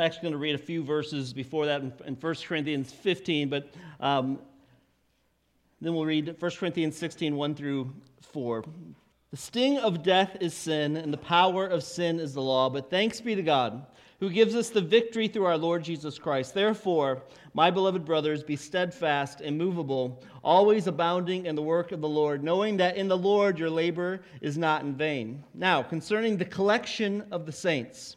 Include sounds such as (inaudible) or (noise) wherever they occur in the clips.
actually going to read a few verses before that in, in 1 Corinthians 15, but um, then we'll read 1 Corinthians 16, 1 through 4. The sting of death is sin, and the power of sin is the law, but thanks be to God who gives us the victory through our Lord Jesus Christ. Therefore, my beloved brothers, be steadfast, immovable, always abounding in the work of the Lord, knowing that in the Lord your labor is not in vain. Now, concerning the collection of the saints,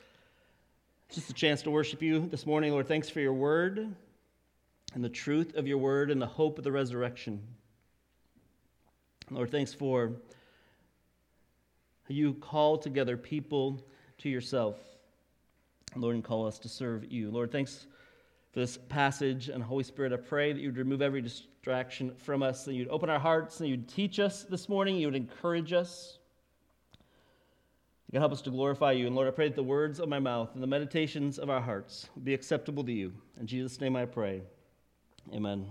just a chance to worship you this morning. Lord, thanks for your word and the truth of your word and the hope of the resurrection. Lord, thanks for you call together people to yourself. Lord, and call us to serve you. Lord, thanks for this passage. And Holy Spirit, I pray that you'd remove every distraction from us, that you'd open our hearts, and you'd teach us this morning, you would encourage us. Can help us to glorify you. And Lord, I pray that the words of my mouth and the meditations of our hearts be acceptable to you. In Jesus' name I pray. Amen.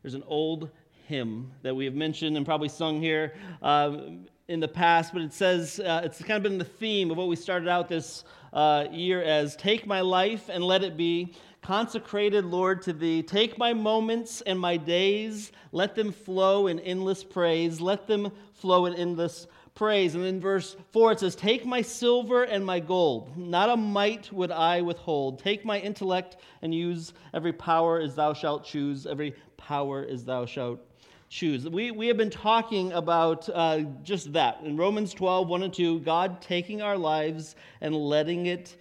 There's an old hymn that we have mentioned and probably sung here uh, in the past, but it says uh, it's kind of been the theme of what we started out this uh, year as Take my life and let it be consecrated, Lord, to thee. Take my moments and my days, let them flow in endless praise. Let them flow in endless praise. And in verse 4, it says, Take my silver and my gold, not a mite would I withhold. Take my intellect and use every power as thou shalt choose, every power as thou shalt choose. We, we have been talking about uh, just that. In Romans 12, 1 and 2, God taking our lives and letting it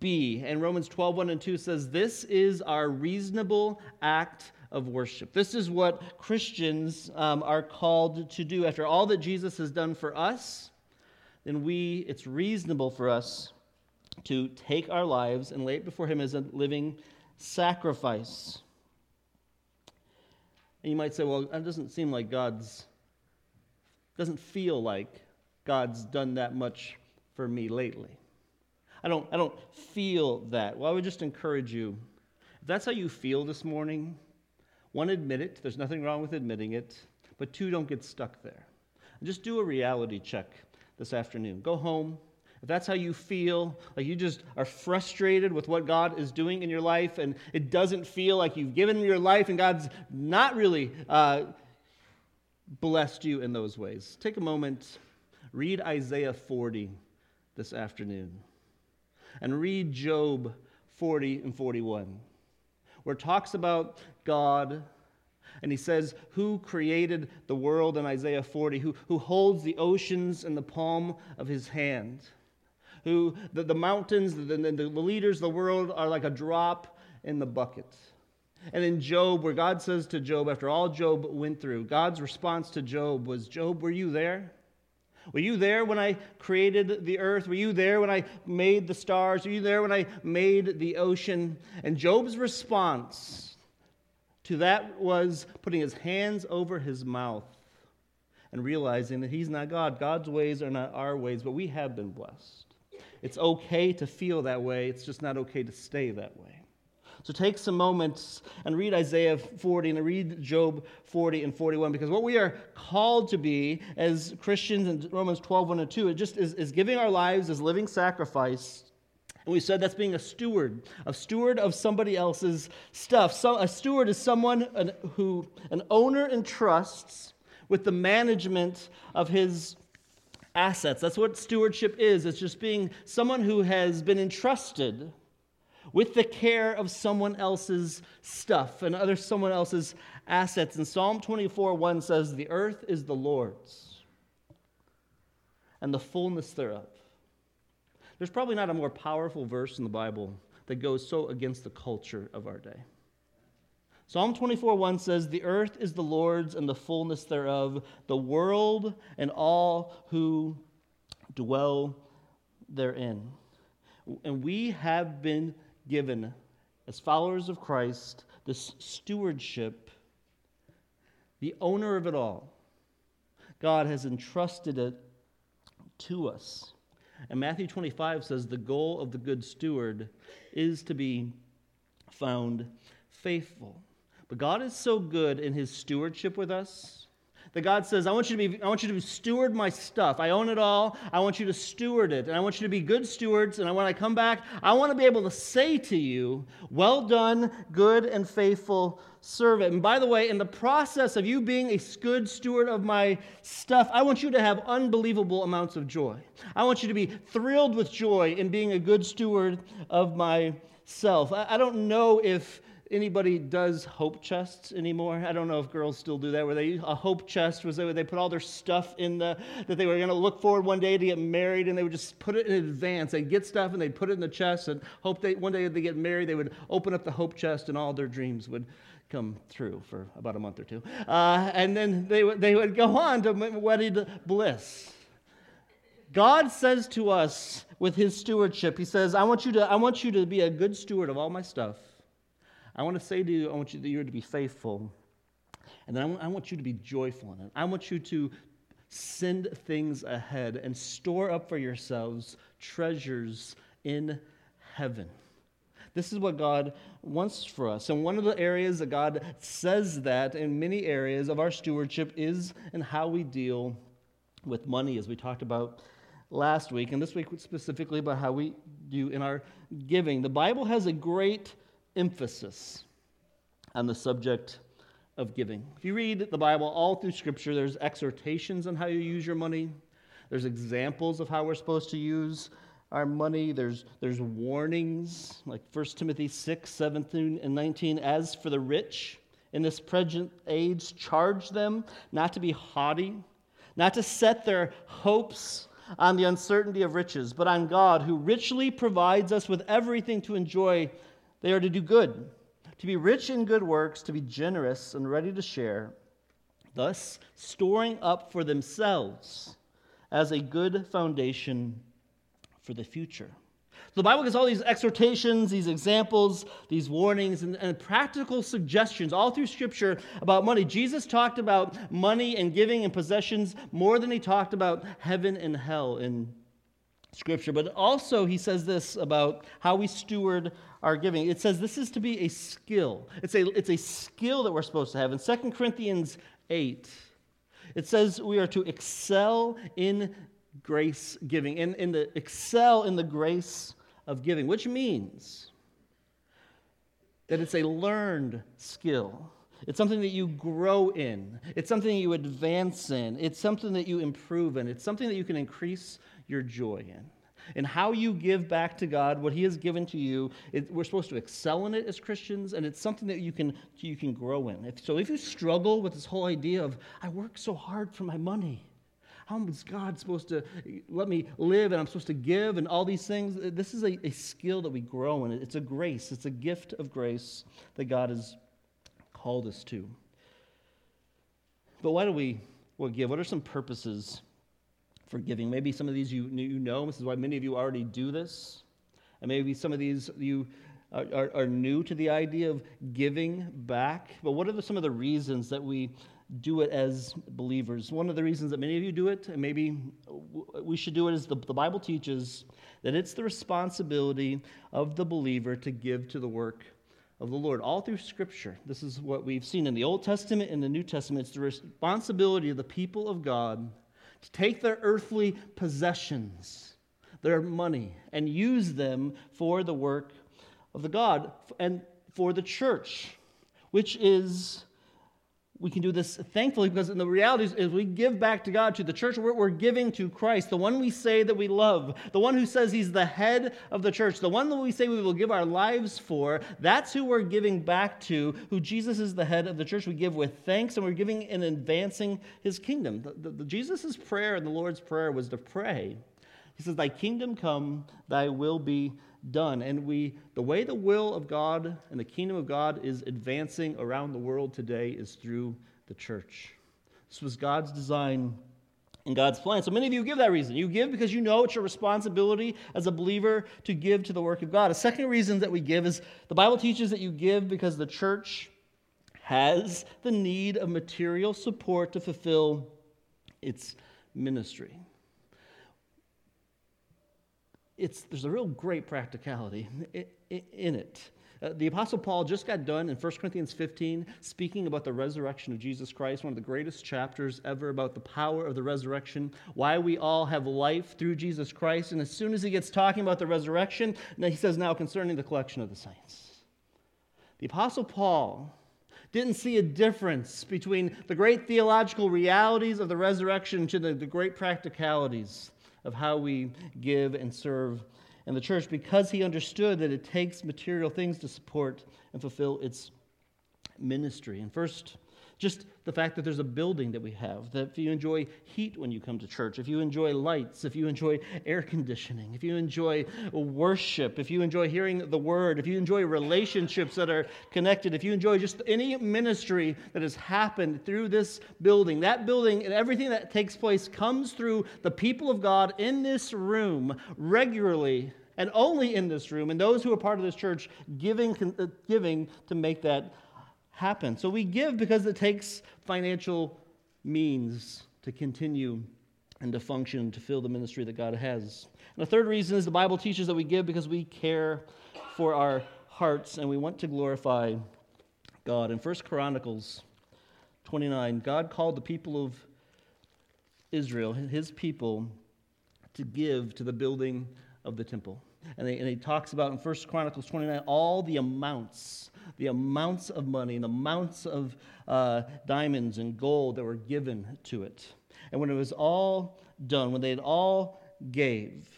be. And Romans 12, 1 and 2 says, This is our reasonable act of worship. This is what Christians um, are called to do. After all that Jesus has done for us, then we, it's reasonable for us to take our lives and lay it before Him as a living sacrifice. And you might say, well, that doesn't seem like God's, doesn't feel like God's done that much for me lately. I don't, I don't feel that. Well, I would just encourage you if that's how you feel this morning, one, admit it. There's nothing wrong with admitting it. But two, don't get stuck there. And just do a reality check this afternoon. Go home, if that's how you feel, like you just are frustrated with what God is doing in your life, and it doesn't feel like you've given your life and God's not really uh, blessed you in those ways, take a moment, read Isaiah 40 this afternoon, and read Job 40 and 41, where it talks about God and he says, Who created the world in Isaiah 40? Who, who holds the oceans in the palm of his hand? who the, the mountains, the, the, the leaders of the world are like a drop in the bucket. And in Job, where God says to Job, after all Job went through, God's response to Job was, Job, were you there? Were you there when I created the earth? Were you there when I made the stars? Were you there when I made the ocean? And Job's response to that was putting his hands over his mouth and realizing that he's not God. God's ways are not our ways, but we have been blessed. It's okay to feel that way, it's just not okay to stay that way. So take some moments and read Isaiah 40 and read Job 40 and 41 because what we are called to be as Christians in Romans 12, 1 and 2, it just is, is giving our lives as living sacrifice. And we said that's being a steward, a steward of somebody else's stuff. So, a steward is someone who an owner entrusts with the management of his assets. That's what stewardship is. It's just being someone who has been entrusted with the care of someone else's stuff and other someone else's assets. And Psalm 24 1 says, The earth is the Lord's and the fullness thereof. There's probably not a more powerful verse in the Bible that goes so against the culture of our day. Psalm 24 1 says, The earth is the Lord's and the fullness thereof, the world and all who dwell therein. And we have been given as followers of Christ this stewardship, the owner of it all. God has entrusted it to us. And Matthew 25 says the goal of the good steward is to be found faithful. But God is so good in his stewardship with us that God says, I want you to be, I want you to steward my stuff. I own it all. I want you to steward it. And I want you to be good stewards. And when I come back, I want to be able to say to you, Well done, good and faithful servant. And by the way, in the process of you being a good steward of my stuff, I want you to have unbelievable amounts of joy. I want you to be thrilled with joy in being a good steward of myself. I, I don't know if anybody does hope chests anymore. I don't know if girls still do that, where they a hope chest was where they put all their stuff in the that they were going to look forward one day to get married, and they would just put it in advance. They'd get stuff and they'd put it in the chest and hope they one day they get married, they would open up the hope chest and all their dreams would come through for about a month or two, uh, and then they would they would go on to wedded bliss. God says to us with his stewardship, he says, I want you to, I want you to be a good steward of all my stuff. I want to say to you, I want you, you to be faithful. And then I want you to be joyful in it. I want you to send things ahead and store up for yourselves treasures in heaven. This is what God wants for us. And one of the areas that God says that in many areas of our stewardship is in how we deal with money, as we talked about last week, and this week specifically about how we do in our giving. The Bible has a great emphasis on the subject of giving. If you read the Bible all through Scripture, there's exhortations on how you use your money, there's examples of how we're supposed to use our money. There's, there's warnings, like 1 Timothy 6, 17, and 19. As for the rich in this present age, charge them not to be haughty, not to set their hopes on the uncertainty of riches, but on God, who richly provides us with everything to enjoy they are to do good, to be rich in good works, to be generous and ready to share, thus storing up for themselves as a good foundation for the future. The Bible gives all these exhortations, these examples, these warnings, and, and, practical suggestions all through Scripture about money. Jesus talked about money and giving and possessions more than he talked about heaven and hell in Scripture. But also, he says this about how we steward our giving. It says this is to be a skill. It's a, it's a skill that we're supposed to have. In 2 Corinthians 8, it says we are to excel in grace giving, in, in the excel in the grace of giving, which means that it's a learned skill. It's something that you grow in. It's something you advance in. It's something that you improve in. It's something that you can increase your joy in and how you give back to God what He has given to you. It, we're supposed to excel in it as Christians, and it's something that you can, you can grow in. If, so if you struggle with this whole idea of, I work so hard for my money, how is God supposed to let me live and I'm supposed to give and all these things? This is a, a skill that we grow in. It's a grace, it's a gift of grace that God has called us to. But why do we well, give? What are some purposes for giving. Maybe some of these you, you know. This is why many of you already do this. And maybe some of these you are, are, are new to the idea of giving back. But what are the, some of the reasons that we do it as believers? One of the reasons that many of you do it, and maybe we should do it, is the, the Bible teaches that it's the responsibility of the believer to give to the work of the Lord. All through Scripture, this is what we've seen in the Old Testament and the New Testament. It's the responsibility of the people of God to take their earthly possessions, their money, and use them for the work of the God and for the church, which is we can do this thankfully because in the reality is, we give back to God, to the church, we're, we're, giving to Christ, the one we say that we love, the one who says he's the head of the church, the one that we say we will give our lives for. That's who we're giving back to, who Jesus is the head of the church. We give with thanks and we're giving and advancing his kingdom. The, the, the Jesus' prayer and the Lord's prayer was to pray. He says, Thy kingdom come, thy will be done. And we, the way the will of God and the kingdom of God is advancing around the world today is through the church. This was God's design and God's plan. So many of you give that reason. You give because you know it's your responsibility as a believer to give to the work of God. A second reason that we give is the Bible teaches that you give because the church has the need of material support to fulfill its ministry. It's, there's a real great practicality in it. Uh, the Apostle Paul just got done in 1 Corinthians 15 speaking about the resurrection of Jesus Christ, one of the greatest chapters ever about the power of the resurrection, why we all have life through Jesus Christ. And as soon as he gets talking about the resurrection, he says, Now concerning the collection of the saints. The Apostle Paul didn't see a difference between the great theological realities of the resurrection to the, the great practicalities of how we give and serve in the church because he understood that it takes material things to support and fulfill its ministry. And first, just the fact that there's a building that we have, that if you enjoy heat when you come to church, if you enjoy lights, if you enjoy air conditioning, if you enjoy worship, if you enjoy hearing the word, if you enjoy relationships that are connected, if you enjoy just any ministry that has happened through this building, that building and everything that takes place comes through the people of God in this room regularly and only in this room, and those who are part of this church giving, uh, giving to make that happen. So we give because it takes financial means to continue and to function to fill the ministry that God has. And the third reason is the Bible teaches that we give because we care for our hearts and we want to glorify God. In 1 Chronicles 29, God called the people of Israel, his people, to give to the building of the temple. And, and he talks about in 1 Chronicles 29 all the amounts the amounts of money and the amounts of uh, diamonds and gold that were given to it. And when it was all done, when they had all gave,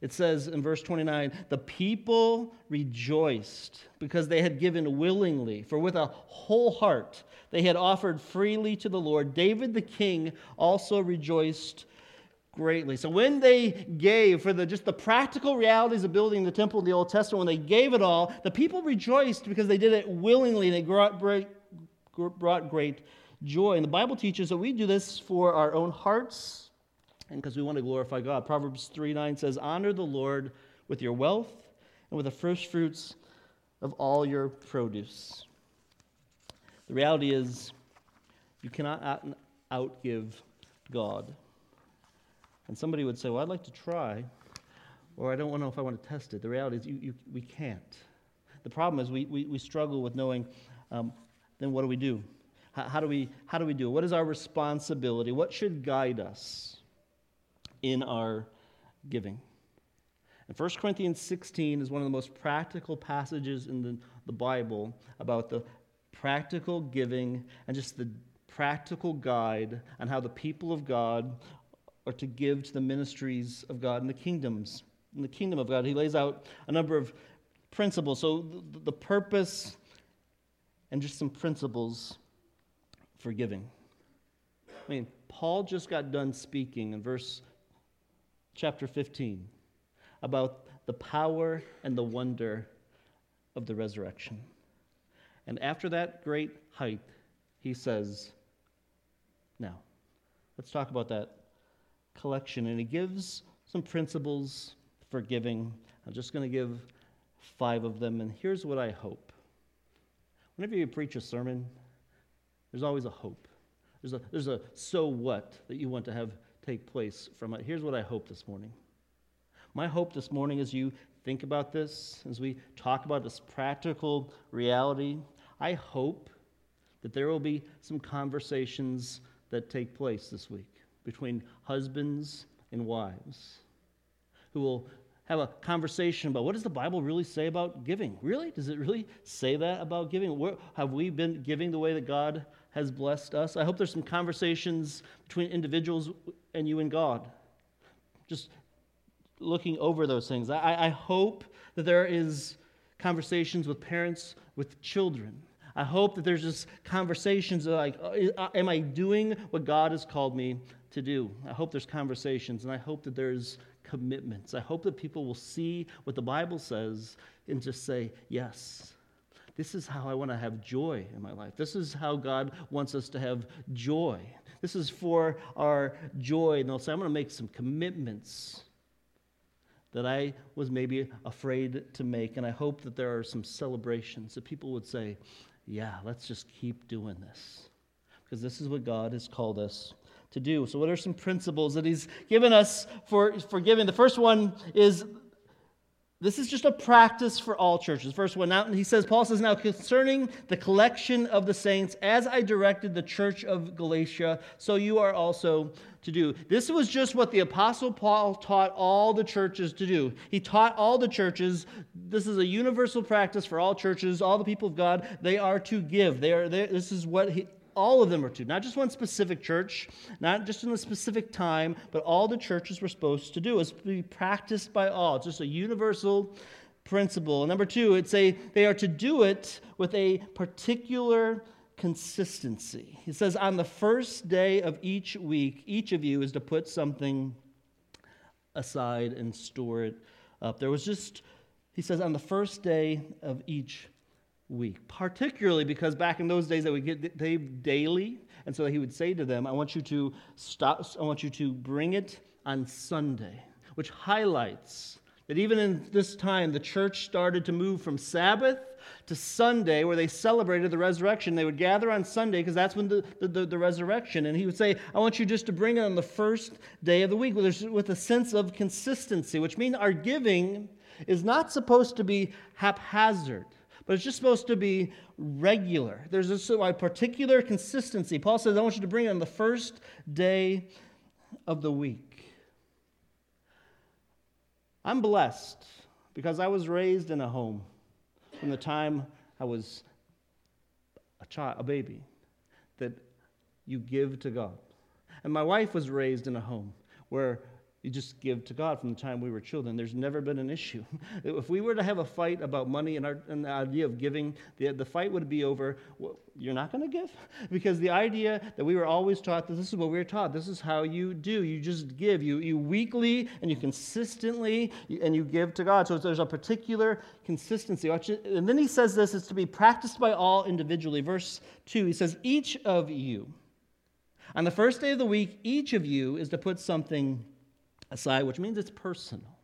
it says in verse 29 the people rejoiced because they had given willingly, for with a whole heart they had offered freely to the Lord. David the king also rejoiced greatly. So when they gave for the just the practical realities of building the temple in the Old Testament, when they gave it all, the people rejoiced because they did it willingly and they brought great, brought great joy. And the Bible teaches that we do this for our own hearts and because we want to glorify God. Proverbs 3 9 says, Honor the Lord with your wealth and with the first fruits of all your produce. The reality is, you cannot out- outgive God. And somebody would say, Well, I'd like to try, or I don't know if I want to test it. The reality is, you, you, we can't. The problem is, we, we, we struggle with knowing um, then what do we do? How, how, do we, how do we do it? What is our responsibility? What should guide us in our giving? And 1 Corinthians 16 is one of the most practical passages in the, the Bible about the practical giving and just the practical guide on how the people of God or to give to the ministries of God in the kingdoms. In the kingdom of God, he lays out a number of principles. So, the, the purpose and just some principles for giving. I mean, Paul just got done speaking in verse chapter 15 about the power and the wonder of the resurrection. And after that great height, he says, Now, let's talk about that collection, and he gives some principles for giving. I'm just going to give five of them, and here's what I hope. Whenever you preach a sermon, there's always a hope. There's a, there's a so what that you want to have take place from it. Here's what I hope this morning. My hope this morning as you think about this, as we talk about this practical reality, I hope that there will be some conversations that take place this week between husbands and wives who will have a conversation about what does the Bible really say about giving? Really? Does it really say that about giving? Where, have we been giving the way that God has blessed us? I hope there's some conversations between individuals and you and God. Just looking over those things. I, I hope that there is conversations with parents with children. I hope that there's just conversations like, uh, am I doing what God has called me to do. I hope there's conversations and I hope that there's commitments. I hope that people will see what the Bible says and just say, yes. this is how I want to have joy in my life. This is how God wants us to have joy. This is for our joy. And they'll say, I'm going to make some commitments that I was maybe afraid to make. And I hope that there are some celebrations that people would say, yeah, let's just keep doing this. Because this is what God has called us to do. So, what are some principles that He's given us for, for giving? The first one is this is just a practice for all churches. First one, now and he says, Paul says, now concerning the collection of the saints, as I directed the church of Galatia, so you are also to do. This was just what the apostle Paul taught all the churches to do. He taught all the churches, this is a universal practice for all churches, all the people of God, they are to give. They are, they, this is what he, all of them are to, not just one specific church, not just in a specific time, but all the churches were supposed to do. It's be practiced by all. It's just a universal principle. And number two, it's a they are to do it with a particular consistency. He says, on the first day of each week, each of you is to put something aside and store it up. There was just, he says, on the first day of each week, particularly because back in those days they would get Dave daily, and so he would say to them, "I want you to stop. I want you to bring it on Sunday," which highlights that even in this time the church started to move from Sabbath to Sunday, where they celebrated the resurrection. They would gather on Sunday because that's when the, the, the, the, resurrection. And he would say, I want you just to bring it on the first day of the week with, with a sense of consistency, which means our giving is not supposed to be haphazard but it's just supposed to be regular. There's a, particular consistency. Paul says, I want you to bring it on the first day of the week. I'm blessed because I was raised in a home from the time I was a child, a baby, that you give to God. And my wife was raised in a home where you just give to God from the time we were children. There's never been an issue. (laughs) if we were to have a fight about money and, our, and the idea of giving, the, the fight would be over. Well, you're not going to give? (laughs) Because the idea that we were always taught that this is what we were taught. This is how you do. You just give. You, you weekly and you consistently and you give to God. So there's a particular consistency. And then he says this is to be practiced by all individually. Verse 2, he says, Each of you, on the first day of the week, each of you is to put something aside, which means it's personal.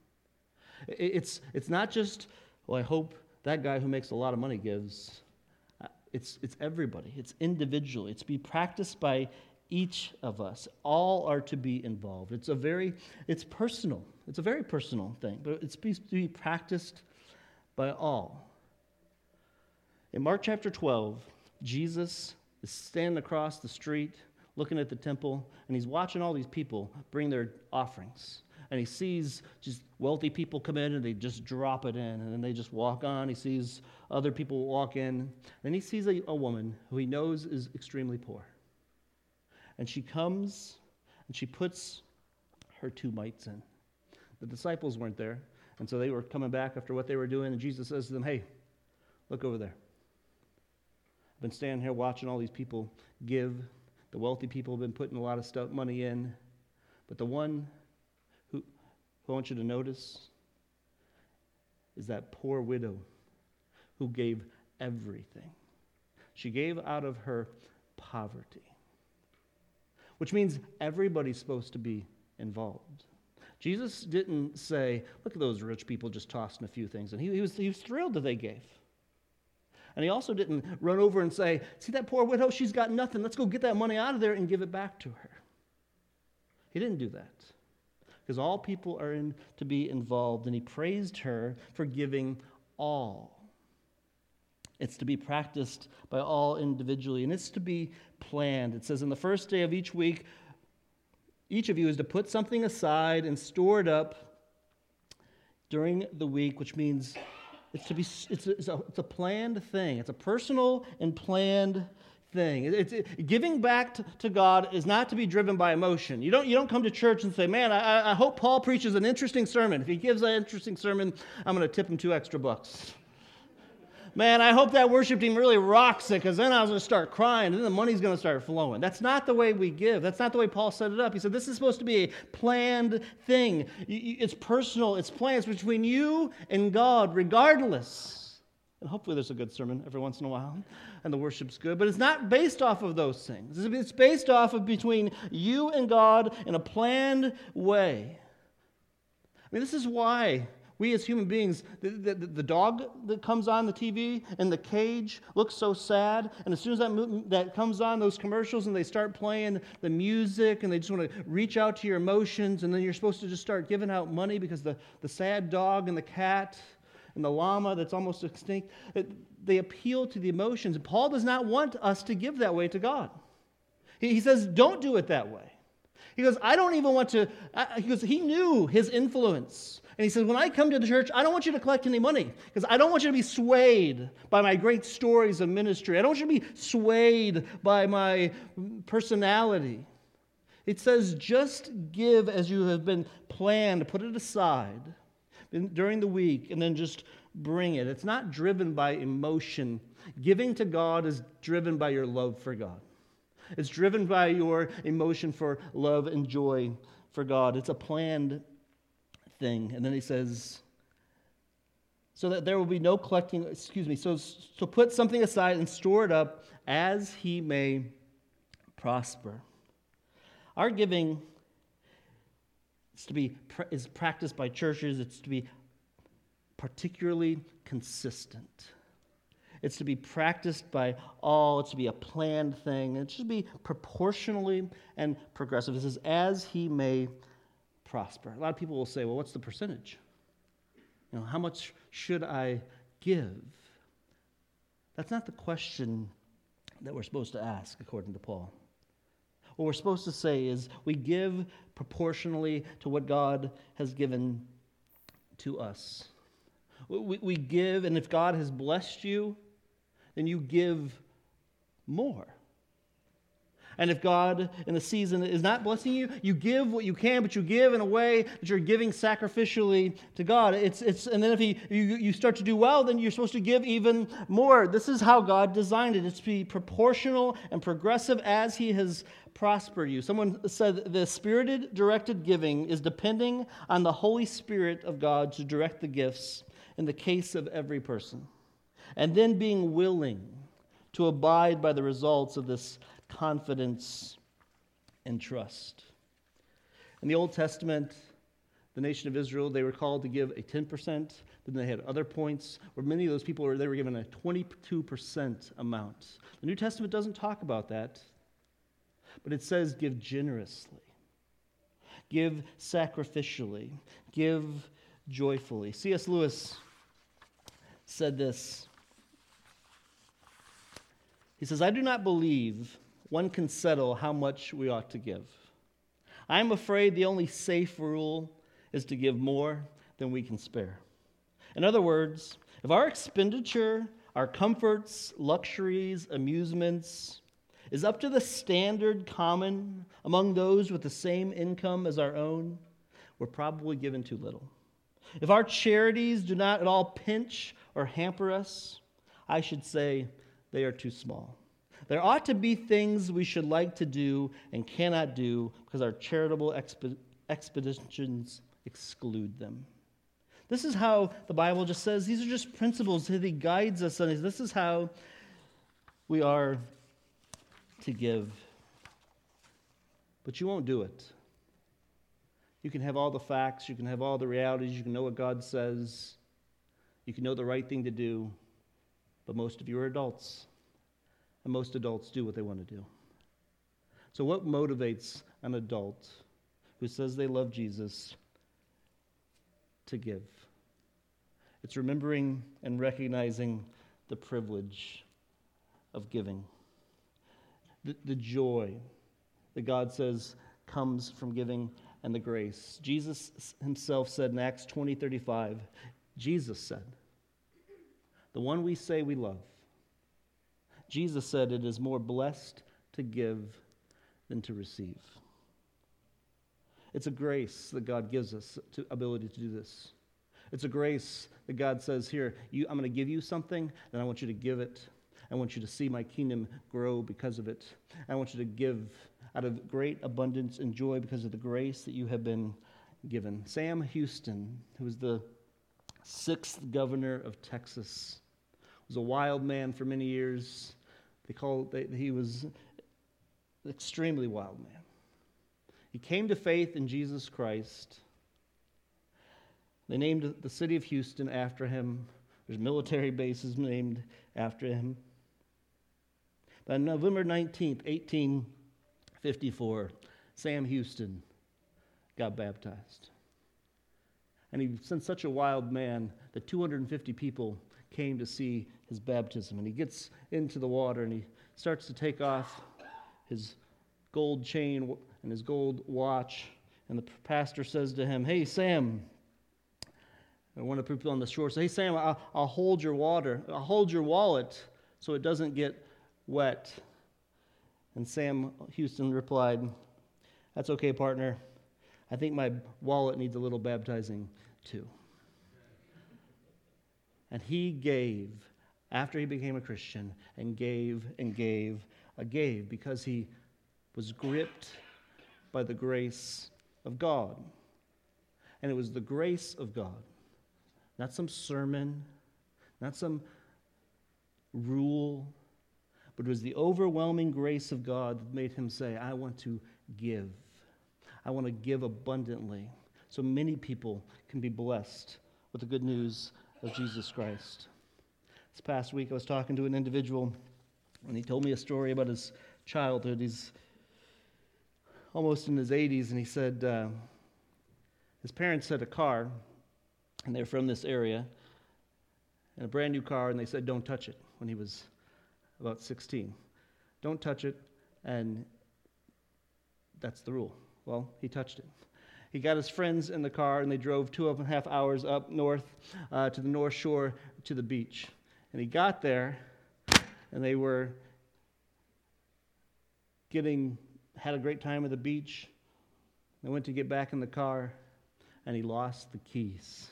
It's, it's not just, well, I hope that guy who makes a lot of money gives. Uh, it's, it's everybody, it's individually. It's be practiced by each of us. All are to be involved. It's a very, it's personal. It's a very personal thing, but it's to be practiced by all. In Mark chapter 12, Jesus is standing across the street looking at the temple, and he's watching all these people bring their offerings. And he sees just wealthy people come in and they just drop it in, and then they just walk on. He sees other people walk in. Then he sees a, a woman who he knows is extremely poor. And she comes and she puts her two mites in. The disciples weren't there, and so they were coming back after what they were doing, and Jesus says to them, Hey, look over there. I've been standing here watching all these people give the wealthy people have been putting a lot of stuff, money in. But the one who, who I want you to notice is that poor widow who gave everything. She gave out of her poverty, which means everybody's supposed to be involved. Jesus didn't say, Look at those rich people just tossing a few things. And he, he, was, he was thrilled that they gave. And he also didn't run over and say, See that poor widow? She's got nothing. Let's go get that money out of there and give it back to her. He didn't do that because all people are in, to be involved. And he praised her for giving all. It's to be practiced by all individually, and it's to be planned. It says, In the first day of each week, each of you is to put something aside and store it up during the week, which means it's, to be, it's, a, it's, a, it's a planned thing. It's a personal and planned thing. It's, it, giving back to, to, God is not to be driven by emotion. You don't, you don't come to church and say, man, I, I hope Paul preaches an interesting sermon. If he gives an interesting sermon, I'm going to tip him two extra bucks man, I hope that worship team really rocks it because then I was going to start crying and then the money's going to start flowing. That's not the way we give. That's not the way Paul set it up. He said this is supposed to be a planned thing. It's personal, it's planned. It's between you and God, regardless And hopefully there's a good sermon every once in a while, and the worship's good. But it's not based off of those things. It's based off of between you and God in a planned way. I mean, this is why we as human beings, the, the, the, dog that comes on the TV in the cage looks so sad. And as soon as that, that comes on, those commercials, and they start playing the music, and they just want to reach out to your emotions, and then you're supposed to just start giving out money because the, the sad dog and the cat and the llama that's almost extinct, it, they appeal to the emotions. And Paul does not want us to give that way to God. He, he says, don't do it that way. He goes, I don't even want to, I, he goes, he knew his influence. And he says, When I come to the church, I don't want you to collect any money because I don't want you to be swayed by my great stories of ministry. I don't want you to be swayed by my personality. It says, Just give as you have been planned, put it aside during the week, and then just bring it. It's not driven by emotion. Giving to God is driven by your love for God. It's driven by your emotion for love and joy for God. It's a planned thing. And then he says, so that there will be no collecting, excuse me, so, so put something aside and store it up as he may prosper. Our giving is to be is practiced by churches, it's to be particularly consistent. It's to be practiced by all. It's to be a planned thing. It should be proportionally and progressive. This is as he may prosper. A lot of people will say, well, what's the percentage? You know, how much should I give? That's not the question that we're supposed to ask, according to Paul. What we're supposed to say is we give proportionally to what God has given to us. We, we give, and if God has blessed you, then you give more. And if God in the season is not blessing you, you give what you can, but you give in a way that you're giving sacrificially to God. It's, it's, and then if he, you, you start to do well, then you're supposed to give even more. This is how God designed it. It's to be proportional and progressive as He has prospered you. Someone said the spirited directed giving is depending on the Holy Spirit of God to direct the gifts in the case of every person. And then being willing to abide by the results of this confidence and trust. In the Old Testament, the nation of Israel, they were called to give a 10%. Then they had other points where many of those people were, they were given a 22% amount. The New Testament doesn't talk about that, but it says give generously, give sacrificially, give joyfully. C.S. Lewis said this. He says, I do not believe one can settle how much we ought to give. I'm afraid the only safe rule is to give more than we can spare. In other words, if our expenditure, our comforts, luxuries, amusements, is up to the standard common among those with the same income as our own, we're probably given too little. If our charities do not at all pinch or hamper us, I should say they are too small. There ought to be things we should like to do and cannot do because our charitable exp- expeditions exclude them. This is how the Bible just says these are just principles that He guides us on. This is how we are to give. But you won't do it. You can have all the facts, you can have all the realities, you can know what God says, you can know the right thing to do, but most of you are adults. And most adults do what they want to do. So, what motivates an adult who says they love Jesus to give? It's remembering and recognizing the privilege of giving, the, the joy that God says comes from giving and the grace. Jesus himself said in Acts 20 35, Jesus said, The one we say we love Jesus said, It is more blessed to give than to receive. It's a grace that God gives us to ability to do this. It's a grace that God says, Here, you, I'm going to give you something, and I want you to give it. I want you to see my kingdom grow because of it. I want you to give out of great abundance and joy because of the grace that you have been given. Sam Houston, who was the sixth governor of Texas, was a wild man for many years. They call they, he was an extremely wild man. He came to faith in Jesus Christ. They named the city of Houston after him. There's military bases named after him. But on November 19th, 1854, Sam Houston got baptized. And he sent such a wild man that 250 people came to see his baptism. And he gets into the water and he starts to take off his gold chain and his gold watch. And the pastor says to him, Hey, Sam, and one of the people on the shore says, Hey, Sam, I'll, I'll hold your water, I'll hold your wallet so it doesn't get wet. And Sam Houston replied, That's okay, partner. I think my wallet needs a little baptizing too. And he gave after he became a Christian and gave and gave a gave because he was gripped by the grace of God. And it was the grace of God, not some sermon, not some rule, but it was the overwhelming grace of God that made him say, I want to give. I want to give abundantly so many people can be blessed with the good news of Jesus Christ. This past week, I was talking to an individual, and he told me a story about his childhood. He's almost in his 80s, and he said uh, his parents had a car, and they're from this area, and a brand new car, and they said, Don't touch it when he was about 16. Don't touch it, and that's the rule. Well, he touched it. He got his friends in the car, and they drove two and a half hours up north uh, to the north shore to the beach. And he got there, and they were getting, had a great time at the beach. They went to get back in the car, and he lost the keys.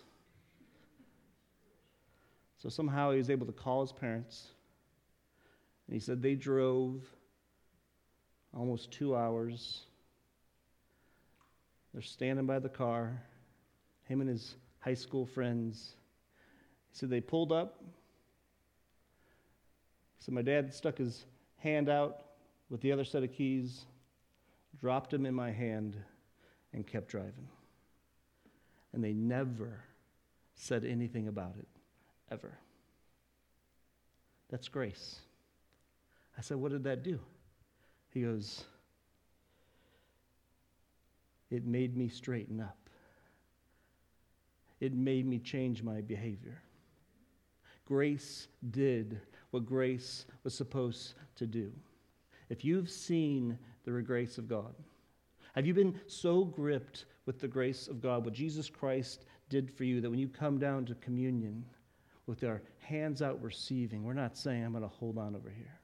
So somehow he was able to call his parents and he said they drove almost two hours. They're standing by the car, him and his high school friends. He said they pulled up. Said my dad stuck his hand out with the other set of keys, dropped them in my hand, and kept driving. And they never said anything about it, ever. That's grace. I said, What did that do? He goes, It made me straighten up. It made me change my behavior. Grace did what grace was supposed to do. If you've seen the grace of God, have you been so gripped with the grace of God, what Jesus Christ did for you, that when you come down to communion with our hands out receiving, we're not saying, I'm going to hold on over here.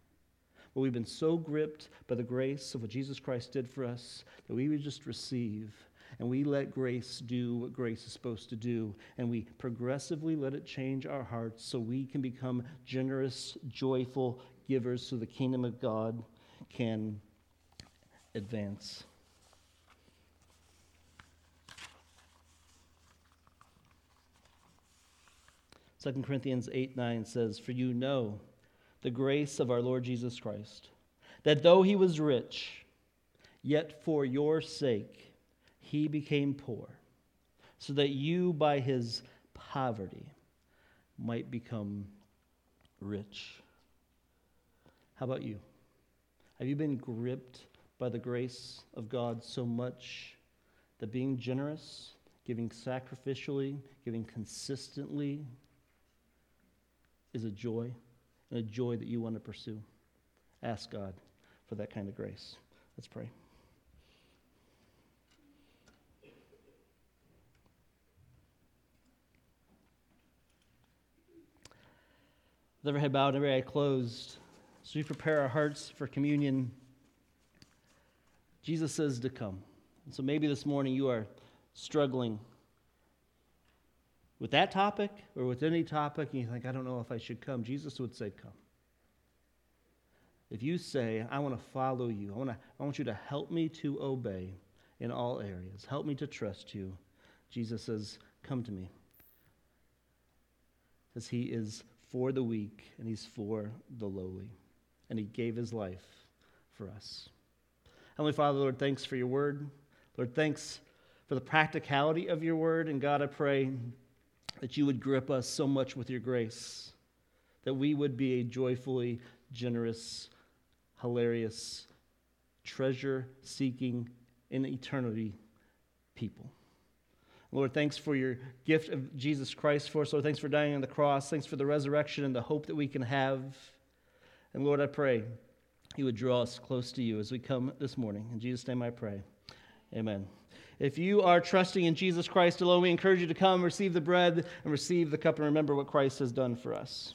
But we've been so gripped by the grace of what Jesus Christ did for us that we would just receive and we let grace do what grace is supposed to do, and we progressively let it change our hearts so we can become generous, joyful givers so the kingdom of God can advance. Second Corinthians 8 9 says, For you know the grace of our Lord Jesus Christ, that though he was rich, yet for your sake he became poor, so that you by his poverty might become rich. How about you? Have you been gripped by the grace of God so much that being generous, giving sacrificially, giving consistently is a joy? And a joy that you want to pursue. Ask God for that kind of grace. Let's pray. With every head bowed every eye closed, as we prepare our hearts for communion, Jesus says to come. And so maybe this morning you are struggling with that topic or with any topic, and you think, I don't know if I should come, Jesus would say, Come. If you say, I want to follow you, I want, to, I want you to help me to obey in all areas, help me to trust you, Jesus says, Come to me. Because he is for the weak and he's for the lowly. And he gave his life for us. Heavenly Father, Lord, thanks for your word. Lord, thanks for the practicality of your word. And God, I pray that you would grip us so much with your grace, that we would be a joyfully generous, hilarious, treasure seeking in eternity people. Lord, thanks for your gift of Jesus Christ for us. Lord, thanks for dying on the cross. Thanks for the resurrection and the hope that we can have. And Lord, I pray you would draw us close to you as we come this morning. In Jesus' name I pray. Amen. If you are trusting in Jesus Christ alone, we encourage you to come, receive the bread, and receive the cup, and remember what Christ has done for us.